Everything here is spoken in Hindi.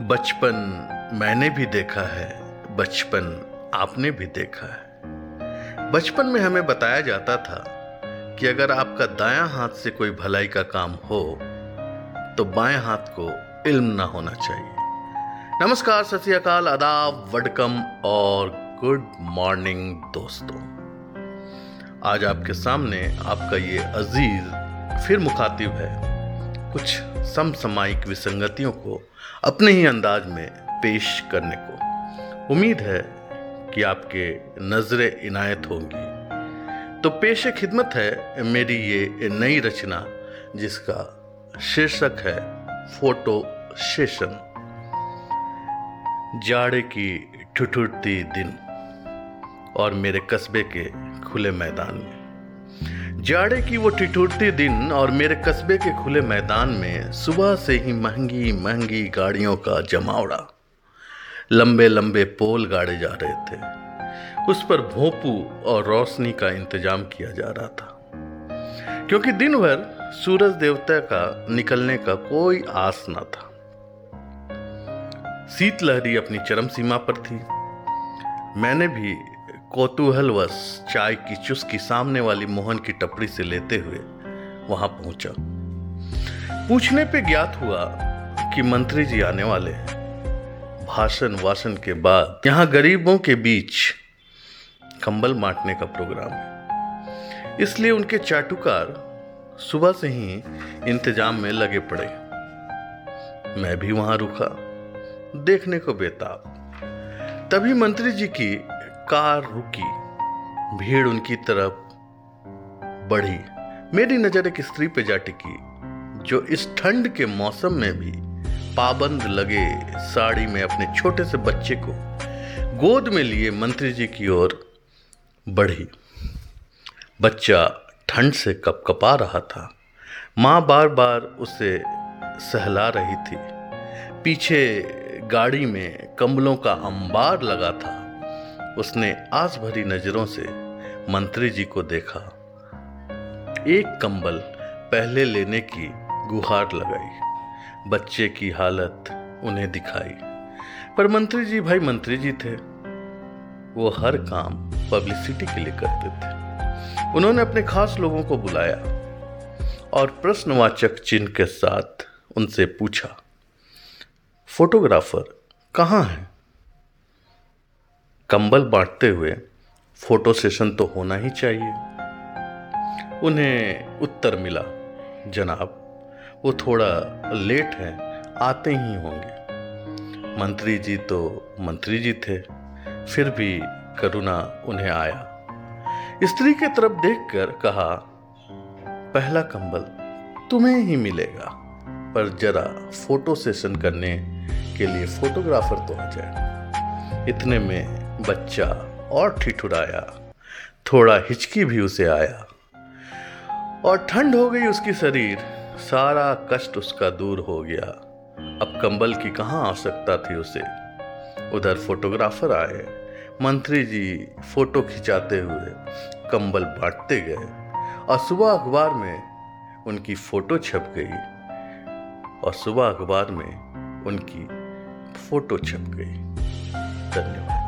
बचपन मैंने भी देखा है, बचपन आपने भी देखा है। बचपन में हमें बताया जाता था कि अगर आपका दायां हाथ से कोई भलाई का काम हो तो बाएँ हाथ को इल्म ना होना चाहिए। नमस्कार, सत आदाब, वडकम और गुड मॉर्निंग दोस्तों। आज आपके सामने आपका ये अज़ीज़ फिर मुखातिब है। कुछ समसामयिक विसंगतियों को अपने ही अंदाज में पेश करने को। उम्मीद है कि आपके नज़रें इनायत होंगी। तो पेश खिदमत है मेरी ये नई रचना, जिसका शीर्षक है फ़ोटो सेशन। जाड़े की ठुठुरती दिन और मेरे कस्बे के खुले मैदान में। जाड़े की वो ठिठुरती दिन और मेरे कस्बे के खुले मैदान में सुबह से ही महँगी महँगी गाड़ियों का जमावड़ा। लंबे लंबे पोल गाड़े जा रहे थे। उस पर भोंपू और रोशनी का इंतज़ाम किया जा रहा था। क्योंकि दिन भर सूरज देवता का निकलने का कोई आस न था। शीतलहरी अपनी चरम सीमा पर थी। मैंने भी कौतूहलवश चाय की चुस्की सामने वाली मोहन की टपरी से लेते हुए वहाँ पहुँचा। पूछने पे ज्ञात हुआ कि मंत्री जी आने वाले हैं। भाषण वासन के बाद यहाँ गरीबों के बीच कंबल बांटने का प्रोग्राम है। इसलिए उनके चाटुकार सुबह से ही इंतज़ाम में लगे पड़े मैं भी वहाँ रुका, देखने को बेताब। तभी मंत्री जी की कार रुकी, भीड़ उनकी तरफ़ बढ़ी। मेरी नज़र एक स्त्री पे जा टिकी, जो इस ठंड के मौसम में भी पाबंद लगे साड़ी में अपने छोटे से बच्चे को गोद में लिए मंत्री जी की ओर बढ़ी। बच्चा ठंड से कपकपा रहा था। माँ बार बार उसे सहला रही थी। पीछे गाड़ी में कंबलों का अंबार लगा था। उसने आस भरी नज़रों से मंत्री जी को देखा। एक कंबल पहले लेने की गुहार लगाई। बच्चे की हालत उन्हें दिखाई। पर मंत्री जी भाई मंत्री जी थे। वो हर काम पब्लिसिटी के लिए करते थे। उन्होंने अपने खास लोगों को बुलाया और प्रश्नवाचक चिन्ह के साथ उनसे पूछा, फोटोग्राफर कहाँ है? कंबल बांटते हुए फ़ोटो सेशन तो होना ही चाहिए। उन्हें उत्तर मिला, जनाब, वो थोड़ा लेट है, आते ही होंगे। मंत्री जी तो मंत्री जी थे, फिर भी करुणा उन्हें आया। स्त्री के तरफ़ देखकर कहा, पहला कंबल तुम्हें ही मिलेगा, पर जरा फ़ोटो सेशन करने के लिए फोटोग्राफर तो आ जाए। इतने में बच्चा और ठिठुराया। थोड़ा हिचकी भी उसे आया। और ठंड हो गई उसकी शरीर। सारा कष्ट उसका दूर हो गया। अब कंबल की कहाँ आवश्यकता थी उसे? उधर फोटोग्राफर आए। मंत्री जी फ़ोटो खिंचाते हुए कंबल बांटते गए। और सुबह अखबार में उनकी फ़ोटो छप गई। और सुबह अखबार में उनकी फ़ोटो छप गई। धन्यवाद।